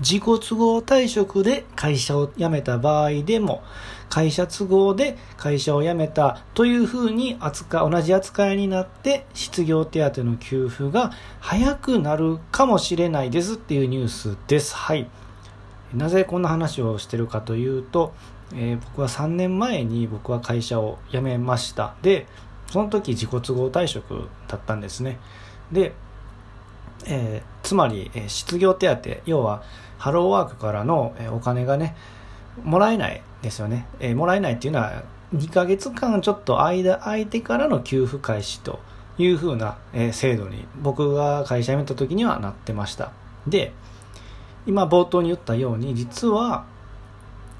自己都合退職で会社を辞めた場合でも、会社都合で会社を辞めたというふうに扱、同じ扱いになって失業手当の給付が早くなるかもしれないですっていうニュースです。はい。なぜこんな話をしてるかというと、えー、僕は3年前に僕は会社を辞めました。で、その時自己都合退職だったんですね。で、えー、つまり、え、失業手当、要はハローワークからの、え、お金がね、もらえないですよね。えもらえないっていうのは、2ヶ月間ちょっと間空いてからの給付開始というふうな、え制度に僕が会社辞めた時にはなってました。で、今冒頭に言ったように、実は、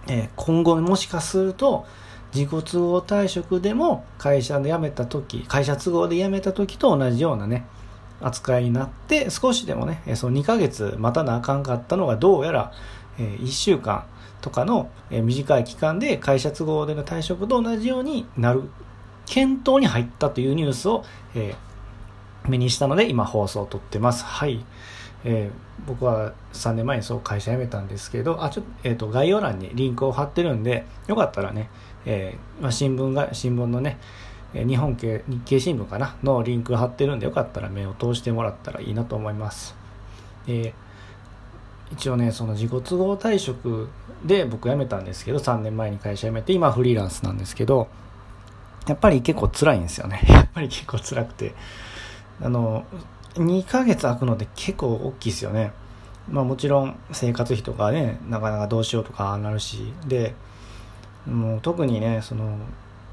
え今後もしかすると、自己都合退職でも会社で辞めた時、会社都合で辞めた時と同じようなね、扱いになって、少しでもね、その2ヶ月待たなあかんかったのがどうやら、1週間とかの短い期間で会社都合での退職と同じようになる検討に入ったというニュースを、えー、目にしたので今放送を撮ってます。はい。えー、僕は3年前にそう会社辞めたんですけど、あ、ちょっと、えっ、ー、と、概要欄にリンクを貼ってるんで、よかったらね、えー、新聞が、新聞のね、日本系、日経新聞かな？のリンク貼ってるんで、よかったら目を通してもらったらいいなと思います。えー、一応ね、その自己都合退職で僕辞めたんですけど、3年前に会社辞めて、今フリーランスなんですけど、やっぱり結構辛いんですよね。やっぱり結構辛くて。あの、2ヶ月空くので結構大きいですよね。まあもちろん生活費とかね、なかなかどうしようとかなるし、で、もう特にね、その、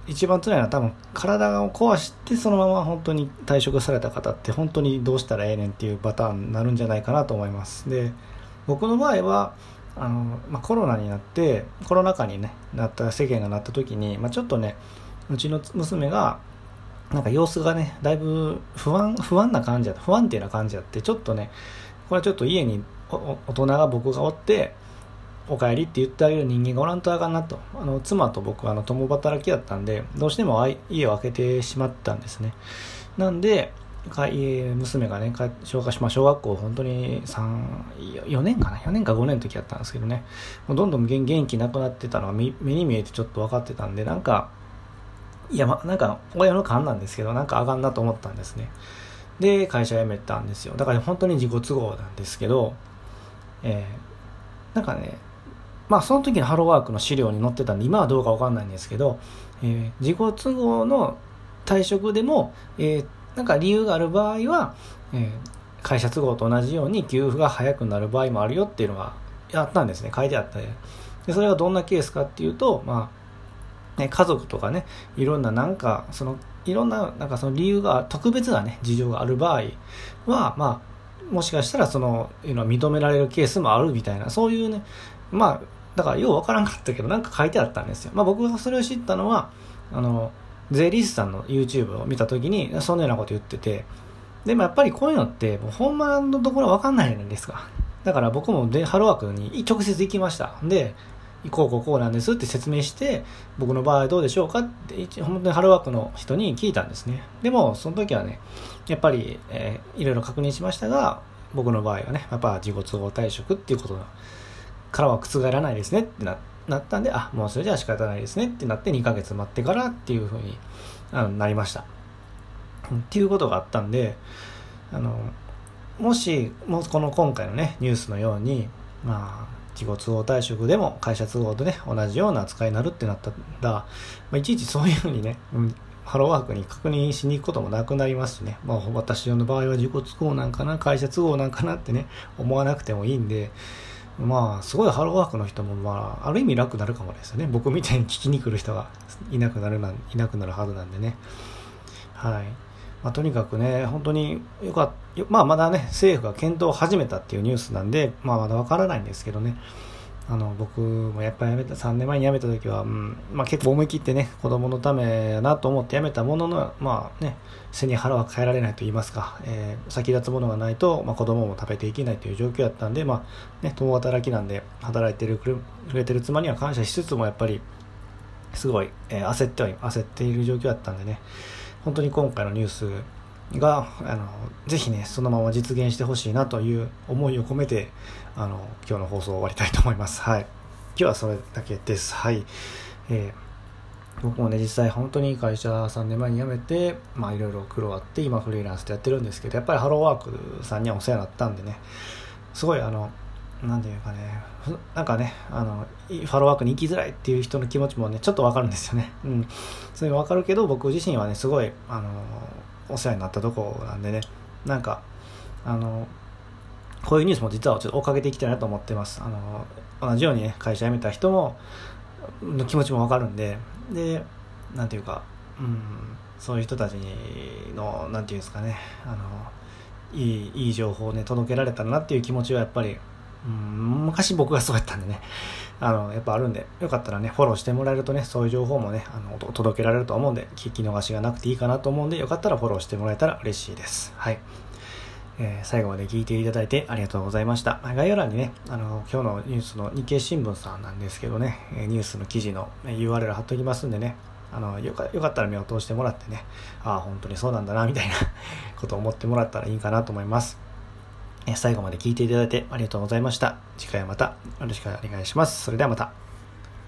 一番辛いのは多分体を壊してそのまま本当に退職された方って本当にどうしたらええねんっていうパターンになるんじゃないかなと思います。で、僕の場合は、あの、まあ、コロナになって、コロナ禍にね、なった、世間がなった時に、まあ、ちょっとね、うちの娘が、なんか様子がね、だいぶ不安、不安な感じやった、不安定な感じやって、ちょっとね、これはちょっと家に大人が僕がおって、お帰りって言ってあげる人間がおらんとあかんなと。あの、妻と僕はあの共働きだったんで、どうしても家を空けてしまったんですね。なんで、娘がね、小学ま、小学校本当に3、4年かな ?4 年か5年の時やったんですけどね、もうどんどん元気なくなってたのが目に見えてちょっと分かってたんで、なんか、いや、ま、なんか、親の勘なんですけど、なんかあかんなと思ったんですね。で、会社辞めたんですよ。だから本当に自己都合なんですけど、えー、なんかね、まあその時のハローワークの資料に載ってたんで、今はどうかわかんないんですけど、えー、自己都合の退職でも、えー、なんか理由がある場合は、えー、会社都合と同じように給付が早くなる場合もあるよっていうのがあったんですね。書いてあったで。でそれがどんなケースかっていうと、まあ、ね、家族とかね、いろんななんか、その、いろんな、なんかその理由が、特別なね、事情がある場合は、まあ、もしかしたらその、いうの認められるケースもあるみたいな、そういうね、まあ、だからようわからんかったけど、なんか書いてあったんですよ。まあ僕がそれを知ったのは、あの、税理士さんの YouTube を見た時に、そのようなこと言ってて、でもやっぱりこういうのって、もうほんまのところわかんないじゃないですか。だから僕もでハローワークに直接行きました。で、こうこうこうなんですって説明して、僕の場合どうでしょうかって、本当にハローワークの人に聞いたんですね。でも、その時はね、やっぱり、えー、いろいろ確認しましたが、僕の場合はね、やっぱ自己都合退職っていうことからは覆らないですねってなって、なったんで、あ、もうそれじゃ仕方ないですねってなって2ヶ月待ってからっていうふうにあのなりました。っていうことがあったんで、あの、もし、もうこの今回のね、ニュースのように、まあ、自己都合退職でも会社都合とね、同じような扱いになるってなったら、まあ、いちいちそういうふうにね、うん、ハローワークに確認しに行くこともなくなりますしね、まあ、私の場合は自己都合なんかな、会社都合なんかなってね、思わなくてもいいんで、まあ、すごいハローワークの人も、まあ、ある意味楽になるかもですよね。僕みたいに聞きに来る人がいなくなるな、いなくなるはずなんでね。はい。まあ、とにかくね、本当によかった、まあ、まだね、政府が検討を始めたっていうニュースなんで、まあ、まだわからないんですけどね。あの、僕もやっぱり辞めた、3年前に辞めた時は、うん、まあ結構思い切ってね、子供のためやなと思って辞めたものの、まあね、背に腹は変えられないと言いますか、えー、先立つものがないと、まあ子供も食べていけないという状況だったんで、まあね、共働きなんで、働いてるくれてる妻には感謝しつつも、やっぱり、すごい、えー、焦っては、焦っている状況だったんでね、本当に今回のニュース、が、あの、ぜひね、そのまま実現してほしいなという思いを込めて、あの、今日の放送を終わりたいと思います。はい。今日はそれだけです。はい。えー、僕もね、実際本当に会社3年前に辞めて、まあいろいろ苦労あって、今フリーランスでやってるんですけど、やっぱりハローワークさんにはお世話になったんでね、すごいあの、なんていうかね、なんかね、あの、ファローワークに行きづらいっていう人の気持ちもね、ちょっとわかるんですよね。うん。それわかるけど、僕自身はね、すごい、あの、お世話になったとこなんでね、なんか、あの、こういうニュースも実はちょっと追っかけていきたいなと思ってます。あの、同じようにね、会社辞めた人も、の気持ちもわかるんで、で、なんていうか、うん、そういう人たちの、なんていうんですかね、あの、いい、いい情報をね、届けられたらなっていう気持ちはやっぱり、うん、昔僕がそうやったんでね、あの、やっぱあるんで、よかったらね、フォローしてもらえるとね、そういう情報もね、あの、届けられると思うんで、聞き逃しがなくていいかなと思うんで、よかったらフォローしてもらえたら嬉しいです。はい。えー、最後まで聞いていただいてありがとうございました。概要欄にね、あの、今日のニュースの日経新聞さんなんですけどね、ニュースの記事の URL 貼っときますんでね、あのよかよかったら目を通してもらってね、ああ、本当にそうなんだな、みたいな ことを思ってもらったらいいかなと思います。最後まで聞いていただいてありがとうございました。次回はまたよろしくお願いします。それではまた。